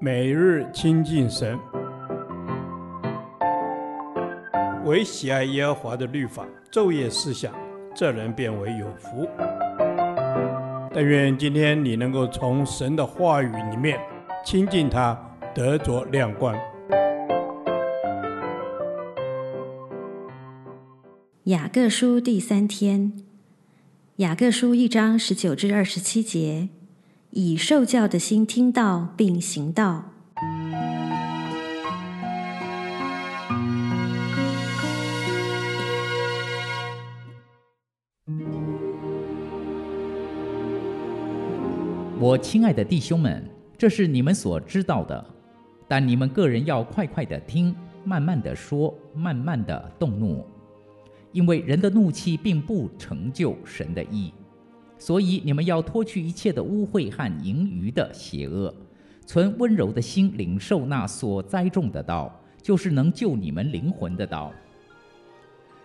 每日亲近神，唯喜爱耶和华的律法，昼夜思想，这人便为有福。但愿今天你能够从神的话语里面亲近他，得着亮光。雅各书第三天，雅各书一章十九至二十七节。以受教的心听到并行道。我亲爱的弟兄们，这是你们所知道的，但你们个人要快快的听，慢慢的说，慢慢的动怒，因为人的怒气并不成就神的义。所以你们要脱去一切的污秽和盈余的邪恶，存温柔的心领受那所栽种的道，就是能救你们灵魂的道。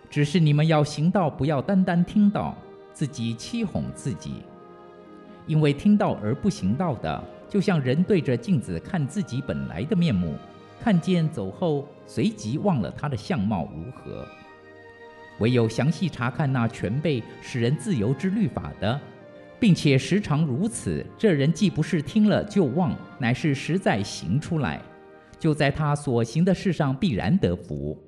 只是你们要行道，不要单单听道，自己欺哄自己。因为听到而不行道的，就像人对着镜子看自己本来的面目，看见走后，随即忘了他的相貌如何。唯有详细查看那全备使人自由之律法的，并且时常如此，这人既不是听了就忘，乃是实在行出来，就在他所行的事上必然得福。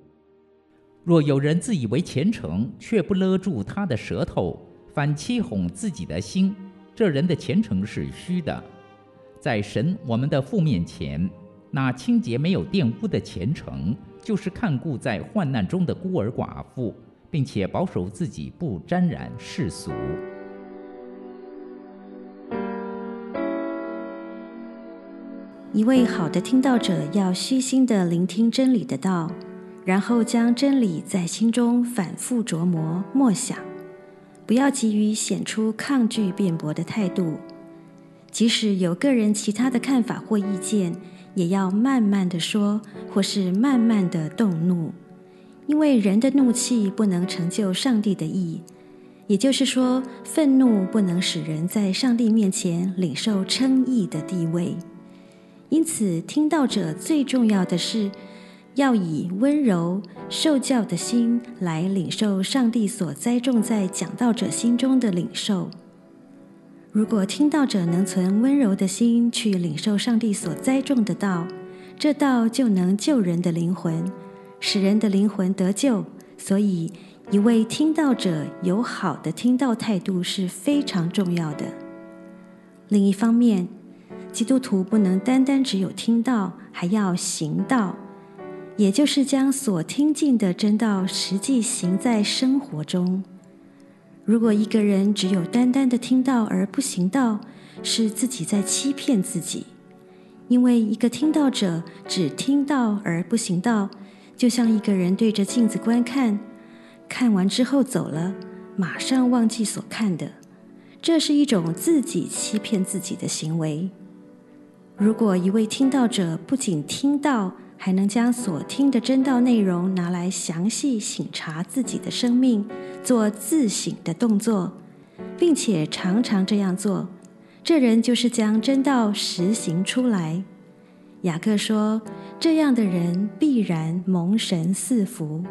若有人自以为虔诚，却不勒住他的舌头，反欺哄自己的心，这人的虔诚是虚的。在神我们的父面前，那清洁没有玷污的虔诚，就是看顾在患难中的孤儿寡妇。并且保守自己不沾染世俗。一位好的听道者要虚心地聆听真理的道，然后将真理在心中反复琢磨默想，不要急于显出抗拒辩驳的态度。即使有个人其他的看法或意见，也要慢慢地说，或是慢慢地动怒。因为人的怒气不能成就上帝的义，也就是说，愤怒不能使人在上帝面前领受称义的地位。因此，听道者最重要的是要以温柔受教的心来领受上帝所栽种在讲道者心中的领受。如果听道者能存温柔的心去领受上帝所栽种的道，这道就能救人的灵魂。使人的灵魂得救，所以一位听道者有好的听道态度是非常重要的。另一方面，基督徒不能单单只有听到，还要行道，也就是将所听进的真道实际行在生活中。如果一个人只有单单的听到而不行道，是自己在欺骗自己，因为一个听道者只听到而不行道。就像一个人对着镜子观看，看完之后走了，马上忘记所看的，这是一种自己欺骗自己的行为。如果一位听道者不仅听到，还能将所听的真道内容拿来详细省察自己的生命，做自省的动作，并且常常这样做，这人就是将真道实行出来。雅各说：“这样的人必然蒙神赐福。”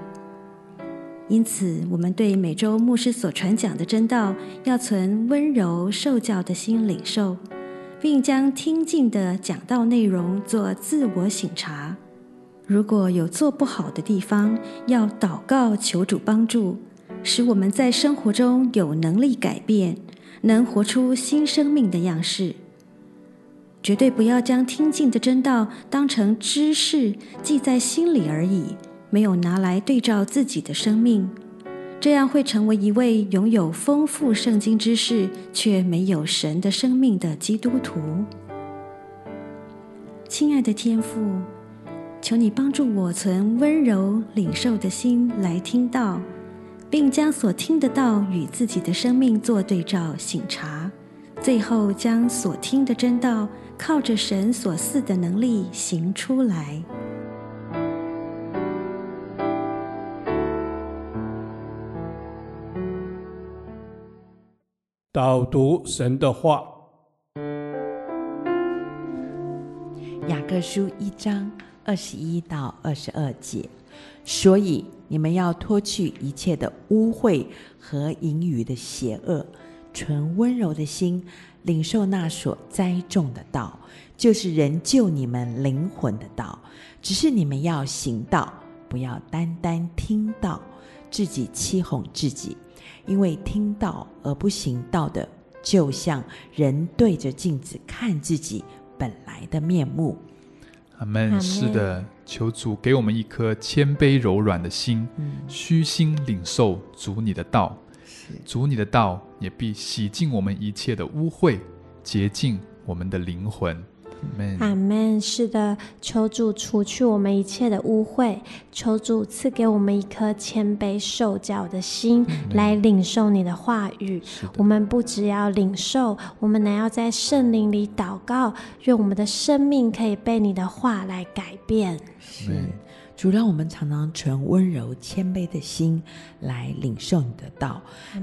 因此，我们对每周牧师所传讲的真道，要存温柔受教的心领受，并将听进的讲道内容做自我省察。如果有做不好的地方，要祷告求主帮助，使我们在生活中有能力改变，能活出新生命的样式。绝对不要将听进的真道当成知识记在心里而已，没有拿来对照自己的生命，这样会成为一位拥有丰富圣经知识却没有神的生命的基督徒。亲爱的天父，求你帮助我存温柔领受的心来听道，并将所听的道与自己的生命做对照省察，最后将所听的真道。靠着神所赐的能力行出来。导读神的话，雅各书一章二十一到二十二节。所以你们要脱去一切的污秽和淫语的邪恶，存温柔的心，领受那所栽种的道，就是人救你们灵魂的道。只是你们要行道，不要单单听到，自己欺哄自己。因为听到而不行道的，就像人对着镜子看自己本来的面目。阿门。是的，求主给我们一颗谦卑柔软的心，嗯、虚心领受主你的道。是主你的道也必洗净我们一切的污秽，洁净我们的灵魂。阿门。是的，求主除去我们一切的污秽，求主赐给我们一颗谦卑受教的心，来领受你的话语。我们不只要领受，我们还要在圣灵里祷告，愿我们的生命可以被你的话来改变。是。主让我们常常存温柔谦卑的心来领受你的道，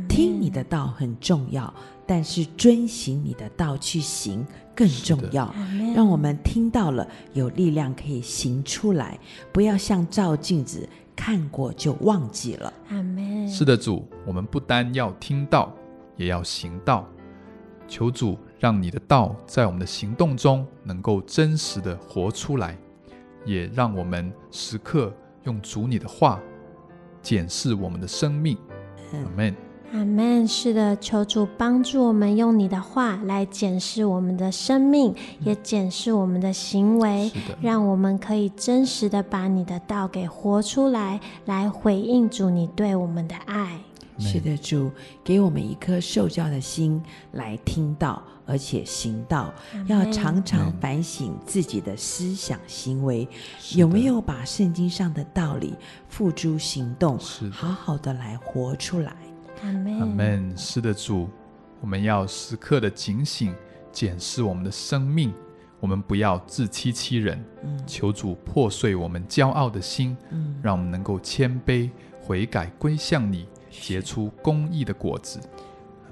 听你的道很重要，但是遵行你的道去行更重要。让我们听到了有力量可以行出来，不要像照镜子看过就忘记了。阿门。是的，主，我们不单要听到，也要行道。求主让你的道在我们的行动中能够真实的活出来。也让我们时刻用主你的话检视我们的生命。阿门。阿门。是的，求主帮助我们用你的话来检视我们的生命，也检视我们的行为，让我们可以真实的把你的道给活出来，来回应主你对我们的爱。是的，主给我们一颗受教的心来听道，而且行道，要常常反省自己的思想行为，有没有把圣经上的道理付诸行动，好好的来活出来。阿门。阿门。是的，主，我们要时刻的警醒，检视我们的生命，我们不要自欺欺人。嗯、求主破碎我们骄傲的心，嗯、让我们能够谦卑悔改归向你。结出公义的果子，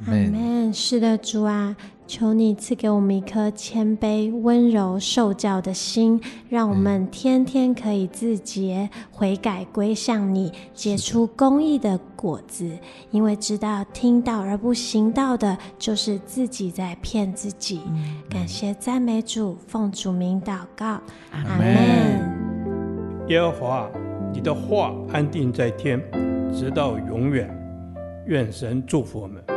阿门。是的，主啊，求你赐给我们一颗谦卑、温柔、受教的心，让我们天天可以自洁、悔改归向你，结出公义的果子。因为知道听到而不行道的，就是自己在骗自己。嗯、感谢赞美主，奉主名祷告，阿门。耶和华，你的话安定在天，直到永远。愿神祝福我们。